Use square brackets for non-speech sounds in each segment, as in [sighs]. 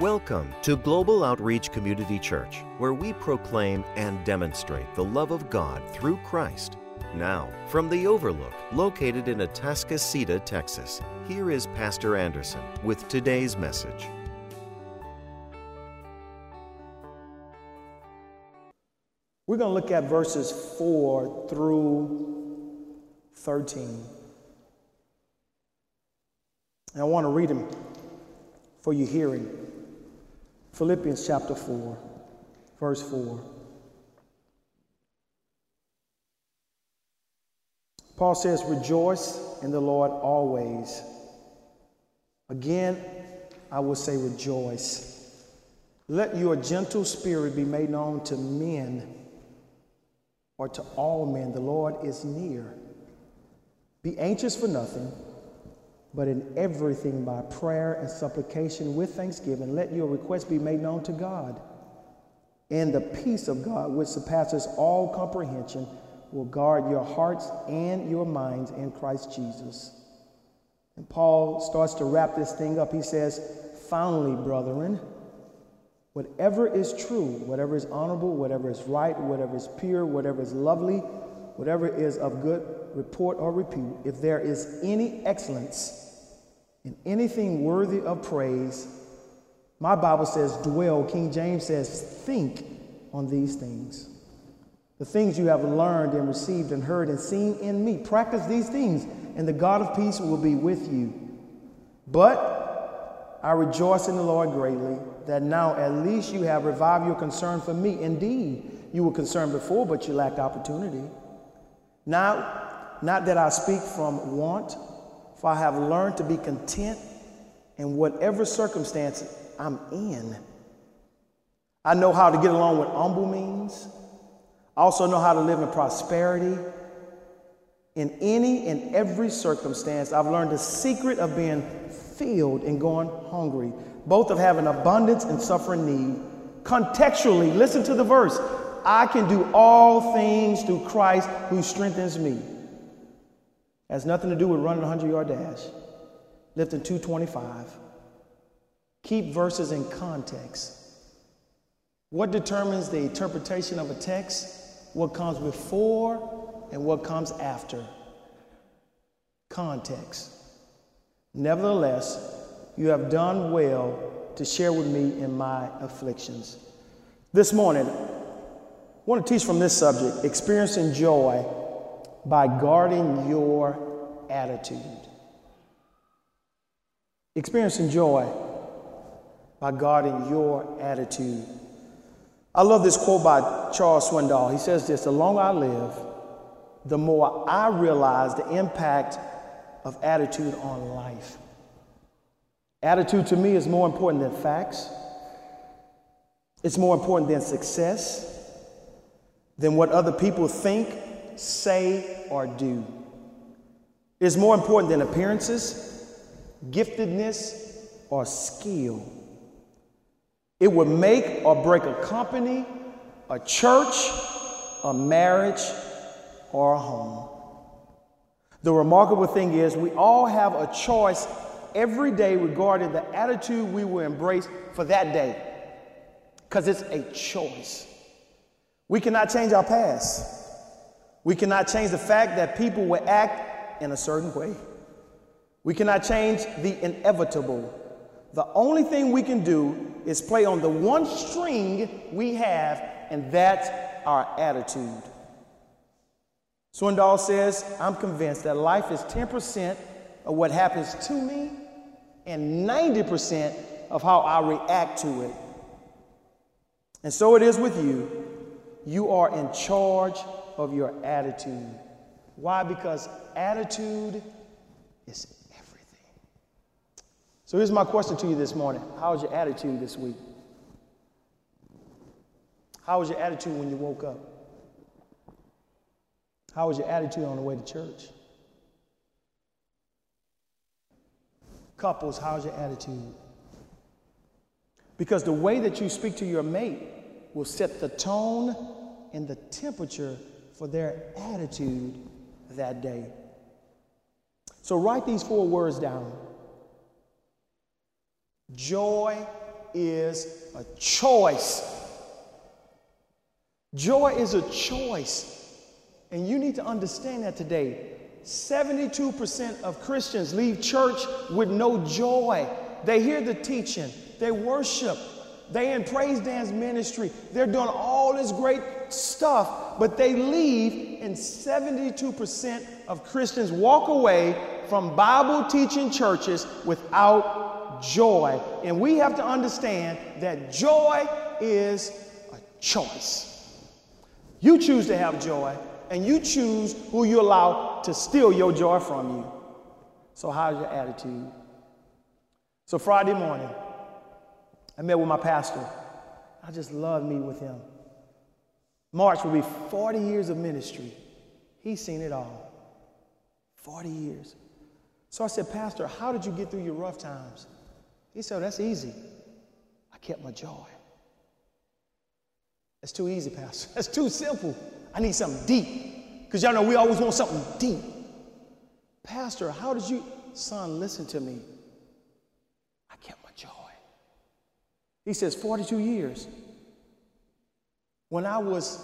Welcome to Global Outreach Community Church, where we proclaim and demonstrate the love of God through Christ. Now, from the Overlook, located in Atascocita, Texas, here is Pastor Anderson with today's message. We're going to look at verses 4 through 13. And I want to read them for your hearing. Philippians chapter 4, verse 4. Paul says, Rejoice in the Lord always. Again, I will say, Rejoice. Let your gentle spirit be made known to men or to all men. The Lord is near. Be anxious for nothing but in everything by prayer and supplication with thanksgiving, let your requests be made known to God. And the peace of God, which surpasses all comprehension, will guard your hearts and your minds in Christ Jesus. And Paul starts to wrap this thing up. He says, Finally, brethren, whatever is true, whatever is honorable, whatever is right, whatever is pure, whatever is lovely, whatever is of good report or repute, if there is any excellence, in anything worthy of praise, my Bible says dwell. King James says think on these things. The things you have learned and received and heard and seen in me. Practice these things, and the God of peace will be with you. But I rejoice in the Lord greatly that now at least you have revived your concern for me. Indeed, you were concerned before, but you lacked opportunity. Now, not that I speak from want for I have learned to be content in whatever circumstance I'm in. I know how to get along with humble means. I also know how to live in prosperity. In any and every circumstance, I've learned the secret of being filled and going hungry, both of having abundance and suffering need. Contextually, listen to the verse I can do all things through Christ who strengthens me. Has nothing to do with running a 100 yard dash, lifting 225. Keep verses in context. What determines the interpretation of a text? What comes before and what comes after? Context. Nevertheless, you have done well to share with me in my afflictions. This morning, I want to teach from this subject experiencing joy by guarding your attitude. Experiencing joy by guarding your attitude. I love this quote by Charles Swindoll. He says this The longer I live, the more I realize the impact of attitude on life. Attitude to me is more important than facts, it's more important than success, than what other people think say, or do. It is more important than appearances, giftedness, or skill. It would make or break a company, a church, a marriage, or a home. The remarkable thing is, we all have a choice every day regarding the attitude we will embrace for that day, because it's a choice. We cannot change our past. We cannot change the fact that people will act in a certain way. We cannot change the inevitable. The only thing we can do is play on the one string we have, and that's our attitude. Swindoll says, I'm convinced that life is 10% of what happens to me and 90% of how I react to it. And so it is with you. You are in charge of your attitude. Why? Because attitude is everything. So here's my question to you this morning How was your attitude this week? How was your attitude when you woke up? How was your attitude on the way to church? Couples, how's your attitude? Because the way that you speak to your mate will set the tone and the temperature for their attitude that day. So write these four words down joy is a choice. Joy is a choice. And you need to understand that today. 72% of Christians leave church with no joy. They hear the teaching, they worship, they in praise dance ministry, they're doing all this great stuff, but they leave, and 72% of Christians walk away from Bible teaching churches without joy. And we have to understand that joy is a choice. You choose to have joy, and you choose who you allow to steal your joy from you. So, how's your attitude? So, Friday morning, I met with my pastor. I just love meeting with him. March will be 40 years of ministry. He's seen it all. 40 years. So I said, Pastor, how did you get through your rough times? He said, That's easy. I kept my joy. That's too easy, Pastor. [laughs] That's too simple. I need something deep. Because y'all know we always want something deep. Pastor, how did you, son, listen to me. I kept my joy. He says, 42 years. When I was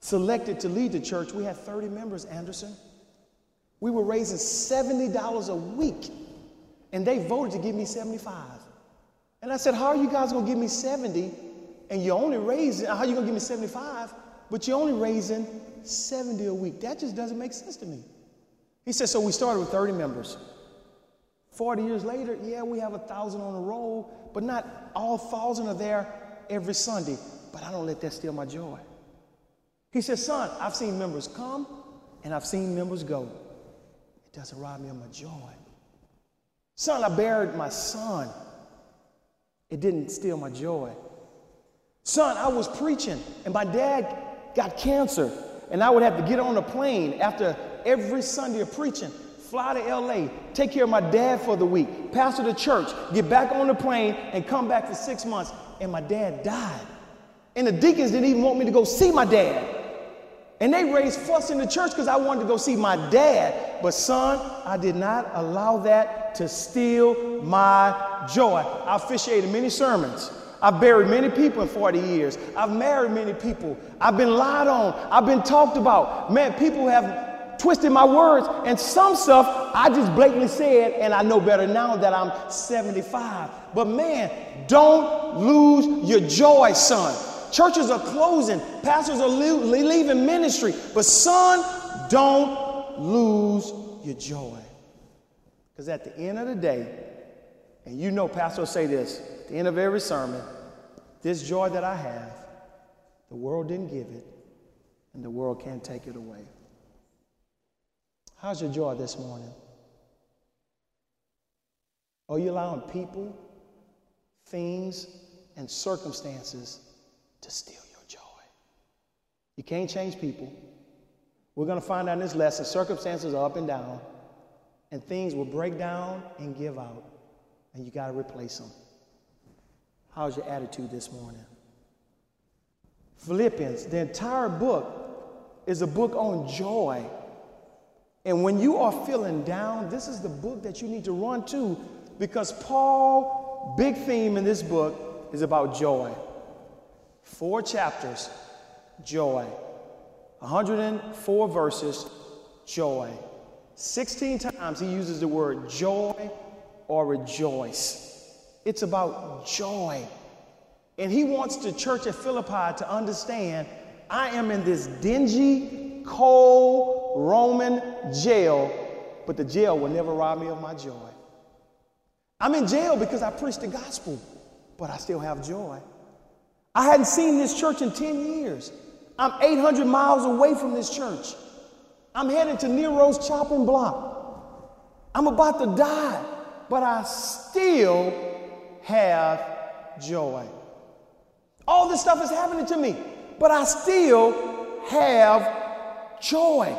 selected to lead the church, we had 30 members, Anderson. We were raising $70 a week, and they voted to give me 75. And I said, How are you guys gonna give me 70 and you're only raising, how are you gonna give me 75, but you're only raising 70 a week? That just doesn't make sense to me. He said, So we started with 30 members. 40 years later, yeah, we have a thousand on the roll, but not all thousand are there every Sunday but I don't let that steal my joy. He said, Son, I've seen members come and I've seen members go. It doesn't rob me of my joy. Son, I buried my son. It didn't steal my joy. Son, I was preaching and my dad got cancer, and I would have to get on a plane after every Sunday of preaching, fly to LA, take care of my dad for the week, pastor the church, get back on the plane, and come back for six months, and my dad died. And the deacons didn't even want me to go see my dad. And they raised fuss in the church because I wanted to go see my dad. But, son, I did not allow that to steal my joy. I officiated many sermons. I've buried many people in 40 years. I've married many people. I've been lied on. I've been talked about. Man, people have twisted my words. And some stuff I just blatantly said, and I know better now that I'm 75. But man, don't lose your joy, son. Churches are closing, pastors are leaving ministry. But, son, don't lose your joy. Because at the end of the day, and you know, pastors say this at the end of every sermon this joy that I have, the world didn't give it, and the world can't take it away. How's your joy this morning? Are you allowing people, things, and circumstances to steal your joy. You can't change people. We're going to find out in this lesson circumstances are up and down, and things will break down and give out, and you got to replace them. How's your attitude this morning? Philippians, the entire book is a book on joy. And when you are feeling down, this is the book that you need to run to because Paul, big theme in this book is about joy. Four chapters, joy. 104 verses, joy. 16 times he uses the word joy or rejoice. It's about joy. And he wants the church at Philippi to understand I am in this dingy, cold Roman jail, but the jail will never rob me of my joy. I'm in jail because I preach the gospel, but I still have joy. I hadn't seen this church in 10 years. I'm 800 miles away from this church. I'm headed to Nero's chopping block. I'm about to die, but I still have joy. All this stuff is happening to me, but I still have joy.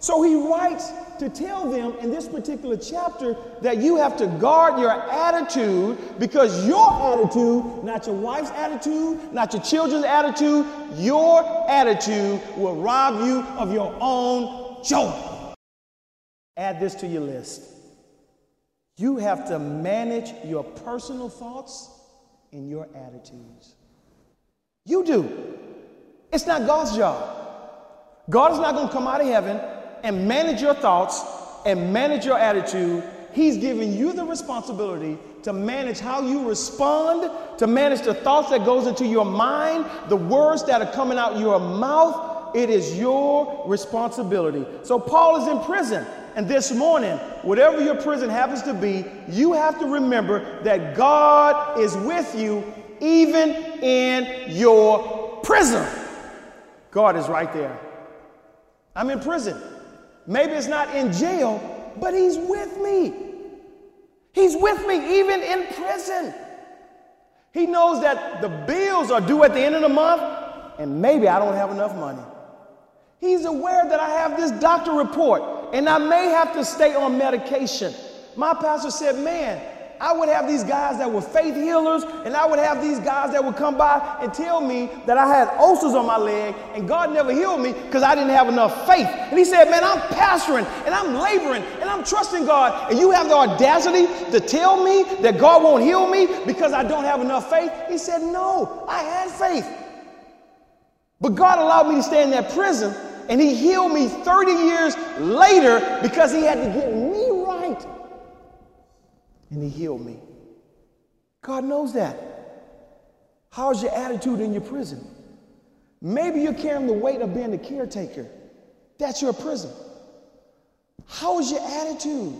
So he writes to tell them in this particular chapter that you have to guard your attitude because your attitude, not your wife's attitude, not your children's attitude, your attitude will rob you of your own joy. Add this to your list. You have to manage your personal thoughts and your attitudes. You do. It's not God's job. God is not going to come out of heaven and manage your thoughts and manage your attitude. He's giving you the responsibility to manage how you respond, to manage the thoughts that goes into your mind, the words that are coming out your mouth. It is your responsibility. So Paul is in prison. And this morning, whatever your prison happens to be, you have to remember that God is with you even in your prison. God is right there. I'm in prison. Maybe it's not in jail, but He's with me. He's with me even in prison. He knows that the bills are due at the end of the month, and maybe I don't have enough money. He's aware that I have this doctor report and I may have to stay on medication. My pastor said, Man, I would have these guys that were faith healers, and I would have these guys that would come by and tell me that I had ulcers on my leg, and God never healed me because I didn't have enough faith. And he said, Man, I'm pastoring and I'm laboring and I'm trusting God, and you have the audacity to tell me that God won't heal me because I don't have enough faith? He said, No, I had faith. But God allowed me to stay in that prison and he healed me 30 years later because he had to get. And he healed me. God knows that. How's your attitude in your prison? Maybe you're carrying the weight of being the caretaker. That's your prison. How is your attitude?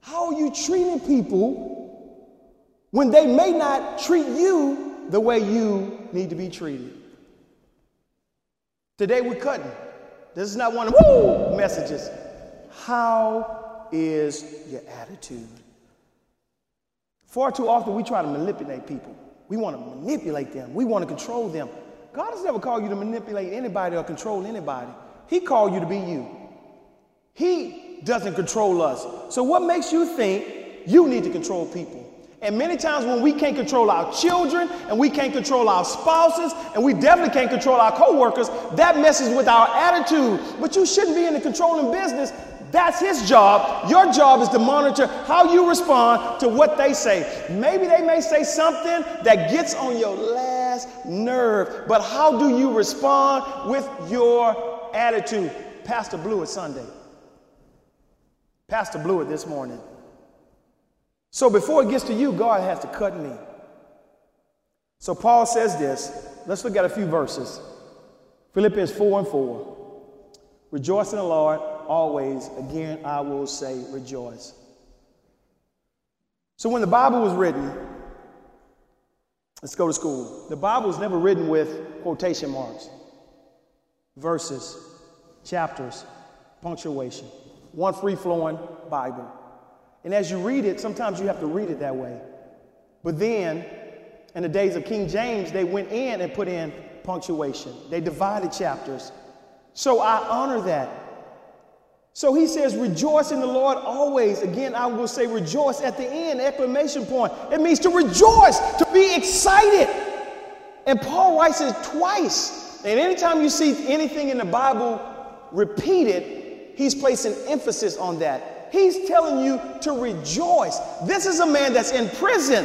How are you treating people when they may not treat you the way you need to be treated? Today we're cutting. This is not one of woo messages. How is your attitude? Far too often we try to manipulate people. We want to manipulate them. We want to control them. God has never called you to manipulate anybody or control anybody. He called you to be you. He doesn't control us. So what makes you think you need to control people? And many times when we can't control our children and we can't control our spouses and we definitely can't control our coworkers, that messes with our attitude. But you shouldn't be in the controlling business. That's his job. Your job is to monitor how you respond to what they say. Maybe they may say something that gets on your last nerve, but how do you respond with your attitude? Pastor Blewett Sunday. Pastor Blewett this morning. So before it gets to you, God has to cut me. So Paul says this. Let's look at a few verses. Philippians 4 and 4. Rejoice in the Lord always. Again, I will say rejoice. So when the Bible was written, let's go to school. The Bible was never written with quotation marks, verses, chapters, punctuation. One free flowing Bible. And as you read it, sometimes you have to read it that way. But then, in the days of King James, they went in and put in punctuation, they divided chapters. So I honor that. So he says, rejoice in the Lord always. Again, I will say rejoice at the end, exclamation point. It means to rejoice, to be excited. And Paul writes it twice. And anytime you see anything in the Bible repeated, he's placing emphasis on that. He's telling you to rejoice. This is a man that's in prison.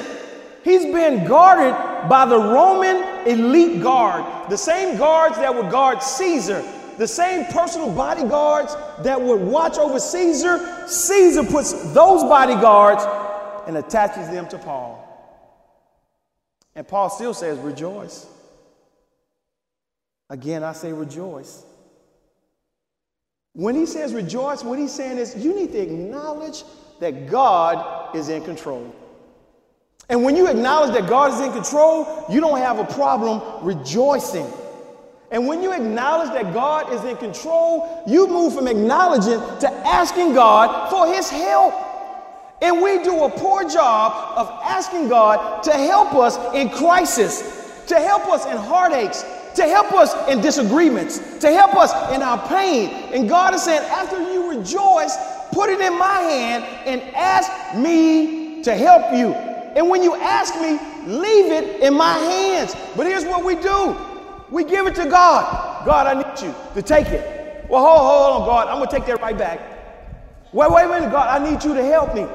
He's been guarded by the Roman elite guard, the same guards that would guard Caesar, the same personal bodyguards that would watch over Caesar. Caesar puts those bodyguards and attaches them to Paul. And Paul still says, rejoice. Again, I say rejoice. When he says rejoice, what he's saying is you need to acknowledge that God is in control. And when you acknowledge that God is in control, you don't have a problem rejoicing. And when you acknowledge that God is in control, you move from acknowledging to asking God for his help. And we do a poor job of asking God to help us in crisis, to help us in heartaches, to help us in disagreements, to help us in our pain. And God is saying, after you rejoice, put it in my hand and ask me to help you. And when you ask me, leave it in my hands. But here's what we do we give it to God. God, I need you to take it. Well, hold, hold on, God. I'm going to take that right back. Wait, wait a minute, God. I need you to help me.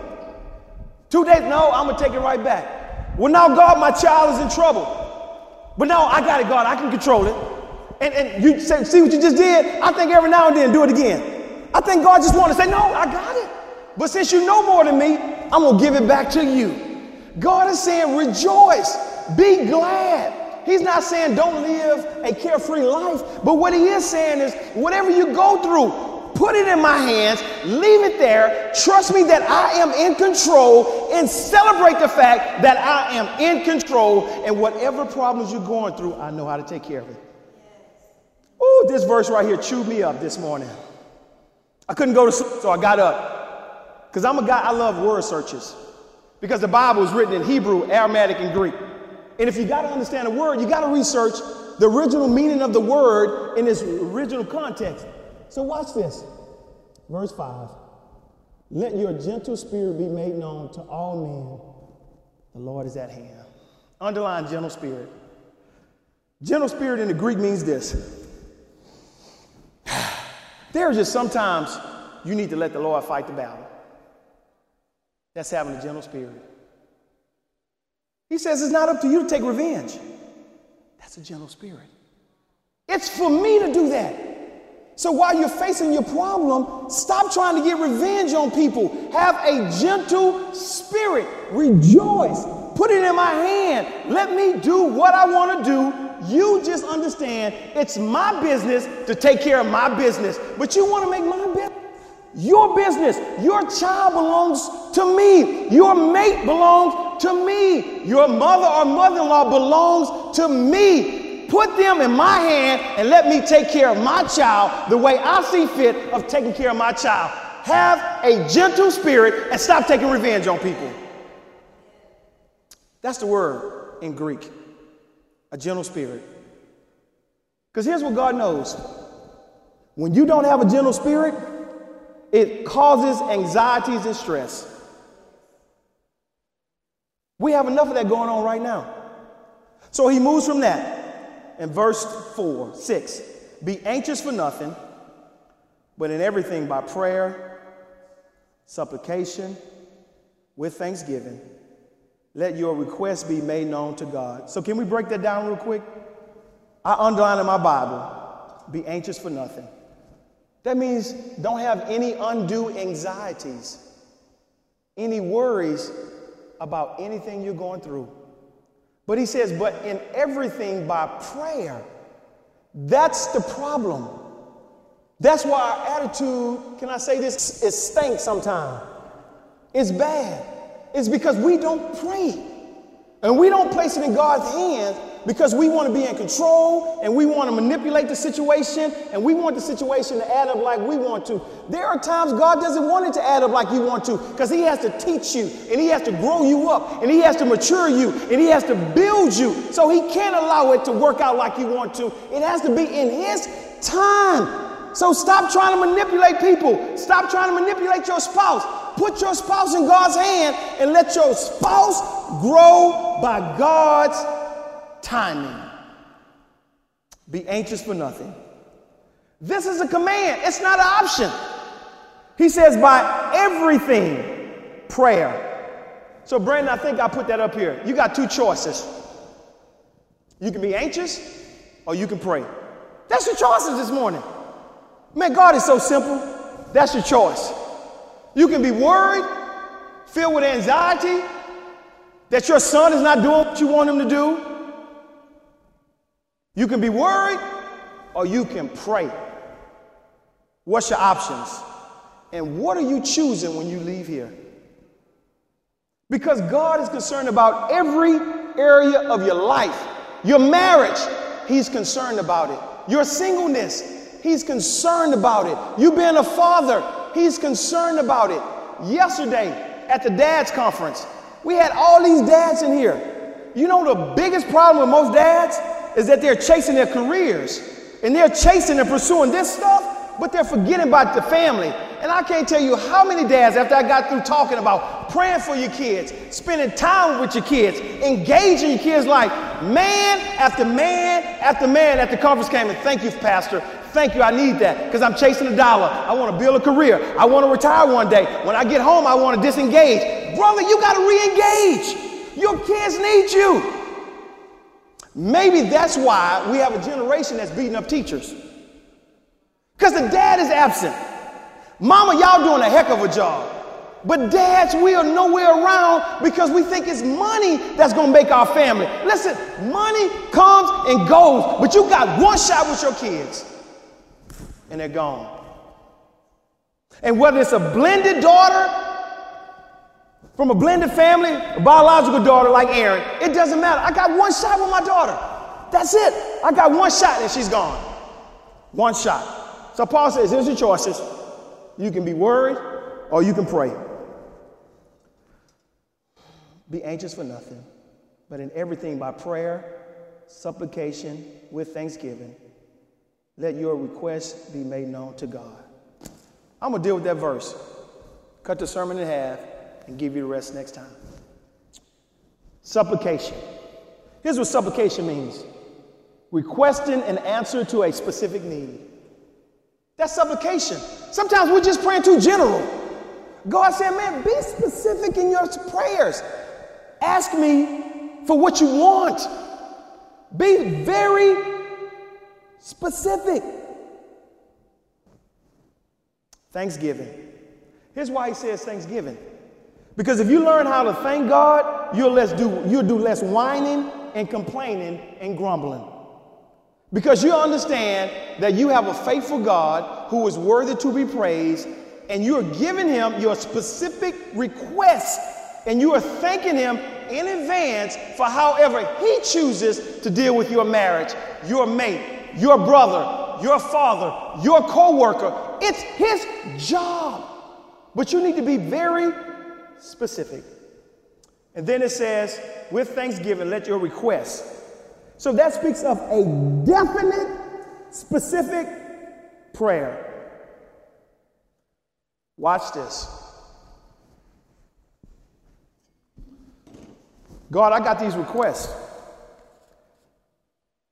Two days, no, I'm going to take it right back. Well, now, God, my child is in trouble. But now I got it, God. I can control it. And, and you say, see what you just did? I think every now and then do it again. I think God just want to say, no, I got it. But since you know more than me, I'm going to give it back to you. God is saying, rejoice, be glad. He's not saying don't live a carefree life, but what he is saying is whatever you go through, put it in my hands, leave it there, trust me that I am in control, and celebrate the fact that I am in control. And whatever problems you're going through, I know how to take care of it. Oh, this verse right here chewed me up this morning. I couldn't go to sleep, so I got up. Because I'm a guy, I love word searches. Because the Bible is written in Hebrew, Aramaic, and Greek. And if you got to understand a word, you got to research the original meaning of the word in its original context. So watch this. Verse 5. Let your gentle spirit be made known to all men. The Lord is at hand. Underline gentle spirit. Gentle spirit in the Greek means this. [sighs] There are just sometimes you need to let the Lord fight the battle. That's having a gentle spirit. He says it's not up to you to take revenge. That's a gentle spirit. It's for me to do that. So while you're facing your problem, stop trying to get revenge on people. Have a gentle spirit. Rejoice. Put it in my hand. Let me do what I want to do. You just understand it's my business to take care of my business. But you want to make my business your business. Your child belongs to me. Your mate belongs to me. Your mother or mother in law belongs to me put them in my hand and let me take care of my child the way I see fit of taking care of my child. Have a gentle spirit and stop taking revenge on people. That's the word in Greek a gentle spirit. Because here's what God knows when you don't have a gentle spirit, it causes anxieties and stress. We have enough of that going on right now. So he moves from that in verse 4, 6. Be anxious for nothing, but in everything by prayer, supplication, with thanksgiving, let your requests be made known to God. So, can we break that down real quick? I underline in my Bible, be anxious for nothing. That means don't have any undue anxieties, any worries about anything you're going through. But he says, but in everything by prayer. That's the problem. That's why our attitude, can I say this, it stinks sometimes. It's bad. It's because we don't pray. And we don't place it in God's hands because we want to be in control and we want to manipulate the situation and we want the situation to add up like we want to. There are times God doesn't want it to add up like you want to because He has to teach you and He has to grow you up and He has to mature you and He has to build you. So He can't allow it to work out like you want to. It has to be in His time. So stop trying to manipulate people. Stop trying to manipulate your spouse. Put your spouse in God's hand and let your spouse grow by God's timing. Be anxious for nothing. This is a command, it's not an option. He says, by everything, prayer. So, Brandon, I think I put that up here. You got two choices. You can be anxious or you can pray. That's your choices this morning. Man, God is so simple. That's your choice. You can be worried, filled with anxiety that your son is not doing what you want him to do. You can be worried or you can pray. What's your options? And what are you choosing when you leave here? Because God is concerned about every area of your life. Your marriage, He's concerned about it. Your singleness, He's concerned about it. You being a father, He's concerned about it. Yesterday at the dads conference, we had all these dads in here. You know the biggest problem with most dads? Is that they're chasing their careers and they're chasing and pursuing this stuff, but they're forgetting about the family. And I can't tell you how many dads, after I got through talking about praying for your kids, spending time with your kids, engaging your kids, like man after man after man at the conference came and thank you, Pastor. Thank you, I need that because I'm chasing a dollar. I want to build a career. I want to retire one day. When I get home, I want to disengage. Brother, you got to re engage. Your kids need you. Maybe that's why we have a generation that's beating up teachers. Because the dad is absent. Mama, y'all doing a heck of a job. But dads, we are nowhere around because we think it's money that's going to make our family. Listen, money comes and goes, but you got one shot with your kids and they're gone. And whether it's a blended daughter from a blended family, a biological daughter like Aaron, it doesn't matter. I got one shot with my daughter. That's it. I got one shot and she's gone. One shot. So Paul says, here's your choices. You can be worried or you can pray. Be anxious for nothing, but in everything by prayer, supplication, with thanksgiving, let your requests be made known to God. I'm going to deal with that verse, cut the sermon in half, and give you the rest next time. Supplication. Here's what supplication means requesting an answer to a specific need. That's supplication. Sometimes we're just praying too general. God said, man, be specific in your prayers. Ask me for what you want. Be very specific. Thanksgiving. Here's why he says Thanksgiving. Because if you learn how to thank God, you'll, less do, you'll do less whining and complaining and grumbling. Because you understand that you have a faithful God who is worthy to be praised, and you are giving him your specific request, and you are thanking him in advance for however he chooses to deal with your marriage, your mate, your brother, your father, your co-worker. It's his job. But you need to be very specific. And then it says, with thanksgiving, let your request. So that speaks of a definite, specific prayer. Watch this. God, I got these requests.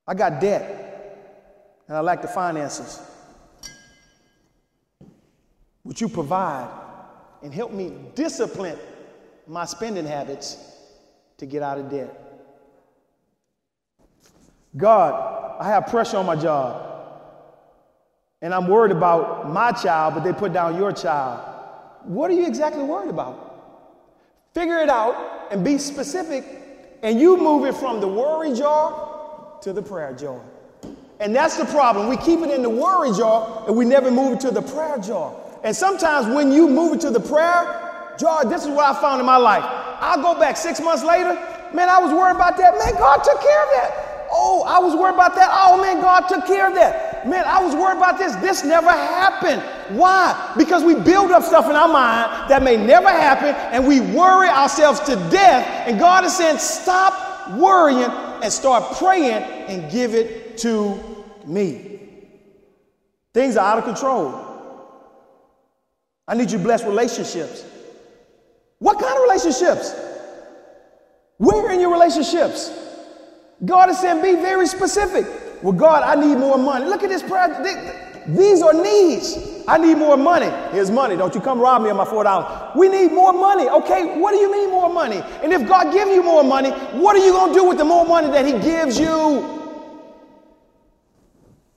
I got debt, and I lack the finances. Would you provide and help me discipline my spending habits to get out of debt? God, I have pressure on my job. And I'm worried about my child, but they put down your child. What are you exactly worried about? Figure it out and be specific, and you move it from the worry jar to the prayer jar. And that's the problem. We keep it in the worry jar and we never move it to the prayer jar. And sometimes when you move it to the prayer jar, this is what I found in my life. I'll go back six months later, man, I was worried about that. Man, God took care of that. Oh, I was worried about that. Oh, man, God took care of that. Man, I was worried about this. This never happened. Why? Because we build up stuff in our mind that may never happen and we worry ourselves to death. And God is saying, stop worrying and start praying and give it to me. Things are out of control. I need you to bless relationships. What kind of relationships? Where in your relationships? God is saying, be very specific. Well, God, I need more money. Look at this prayer. These are needs. I need more money. Here's money. Don't you come rob me of my $4. We need more money. Okay, what do you mean more money? And if God gives you more money, what are you going to do with the more money that He gives you?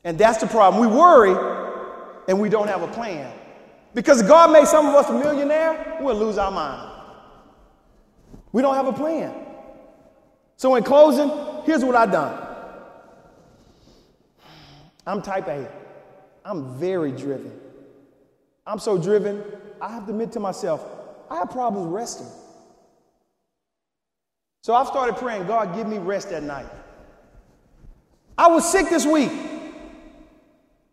And that's the problem. We worry and we don't have a plan. Because God made some of us a millionaire, we'll lose our mind. We don't have a plan. So, in closing, here's what I've done I'm type A, I'm very driven. I'm so driven, I have to admit to myself, I have problems resting. So I've started praying, God, give me rest at night. I was sick this week.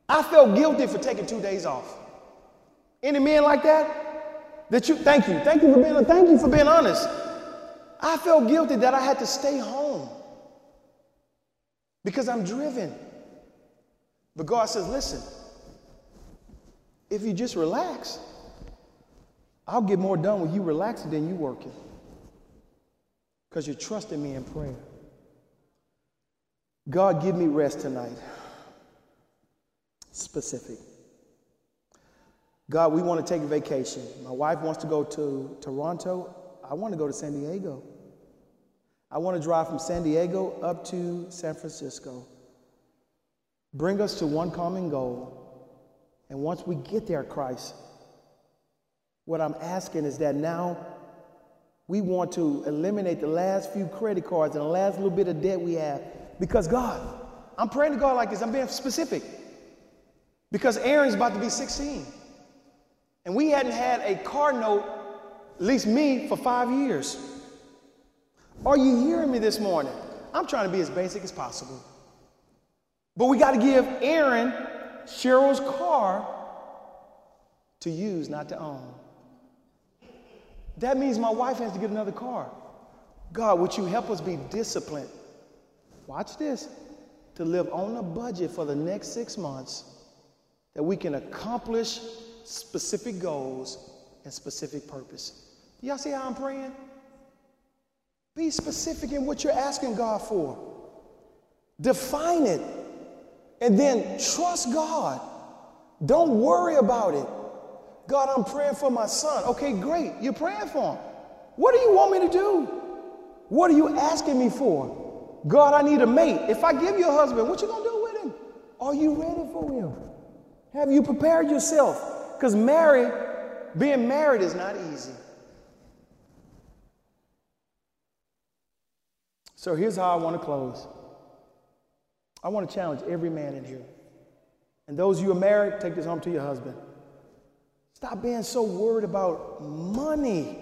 I felt guilty for taking two days off. Any men like that? That you thank you. Thank you for being thank you for being honest. I felt guilty that I had to stay home because I'm driven. But God says, listen, if you just relax, I'll get more done with you relaxing than you working because you're trusting me in prayer. God, give me rest tonight. Specific. God, we want to take a vacation. My wife wants to go to Toronto. I want to go to San Diego. I want to drive from San Diego up to San Francisco. Bring us to one common goal. And once we get there, Christ, what I'm asking is that now we want to eliminate the last few credit cards and the last little bit of debt we have. Because God, I'm praying to God like this, I'm being specific. Because Aaron's about to be 16. And we hadn't had a car note, at least me, for five years. Are you hearing me this morning? I'm trying to be as basic as possible. But we got to give Aaron Cheryl's car to use, not to own. That means my wife has to get another car. God, would you help us be disciplined? Watch this to live on a budget for the next six months that we can accomplish specific goals and specific purpose. Y'all see how I'm praying? Be specific in what you're asking God for. Define it. And then trust God. Don't worry about it. God, I'm praying for my son. Okay, great. You're praying for him. What do you want me to do? What are you asking me for? God, I need a mate. If I give you a husband, what you gonna do with him? Are you ready for him? Have you prepared yourself? Because married, being married is not easy. So here's how I want to close. I want to challenge every man in here. And those you who are married, take this home to your husband. Stop being so worried about money.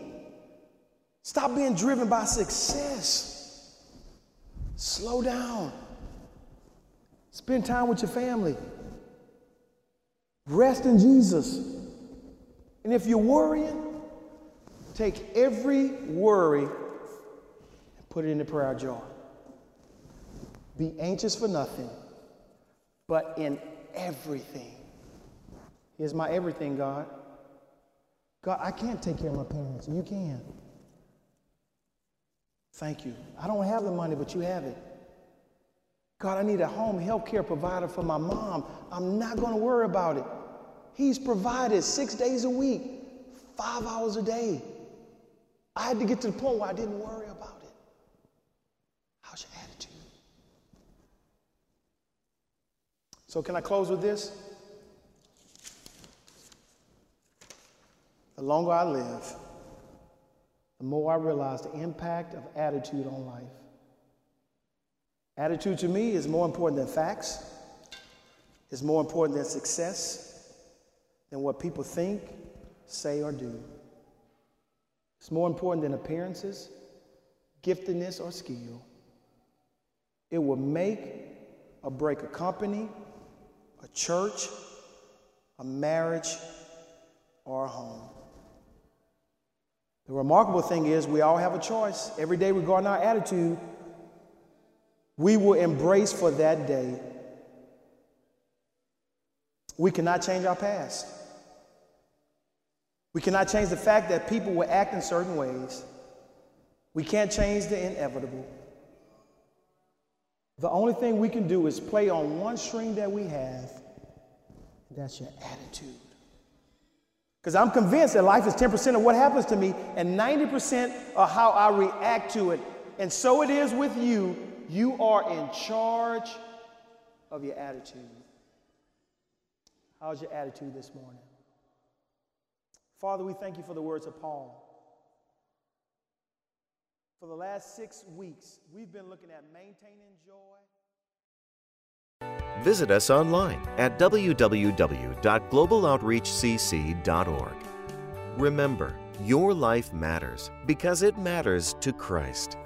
Stop being driven by success. Slow down. Spend time with your family. Rest in Jesus. And if you're worrying, take every worry and put it in the prayer jar. Be anxious for nothing, but in everything. Here's my everything, God. God, I can't take care of my parents. You can. Thank you. I don't have the money, but you have it. God, I need a home health care provider for my mom. I'm not going to worry about it. He's provided six days a week, five hours a day. I had to get to the point where I didn't worry about it. How's your attitude? So, can I close with this? The longer I live, the more I realize the impact of attitude on life. Attitude to me is more important than facts, it's more important than success, than what people think, say, or do. It's more important than appearances, giftedness, or skill. It will make or break a company, a church, a marriage, or a home. The remarkable thing is, we all have a choice. Every day regarding our attitude, we will embrace for that day. We cannot change our past. We cannot change the fact that people will act in certain ways. We can't change the inevitable. The only thing we can do is play on one string that we have, that's your attitude. Because I'm convinced that life is 10% of what happens to me and 90% of how I react to it. And so it is with you. You are in charge of your attitude. How's your attitude this morning? Father, we thank you for the words of Paul. For the last six weeks, we've been looking at maintaining joy. Visit us online at www.globaloutreachcc.org. Remember, your life matters because it matters to Christ.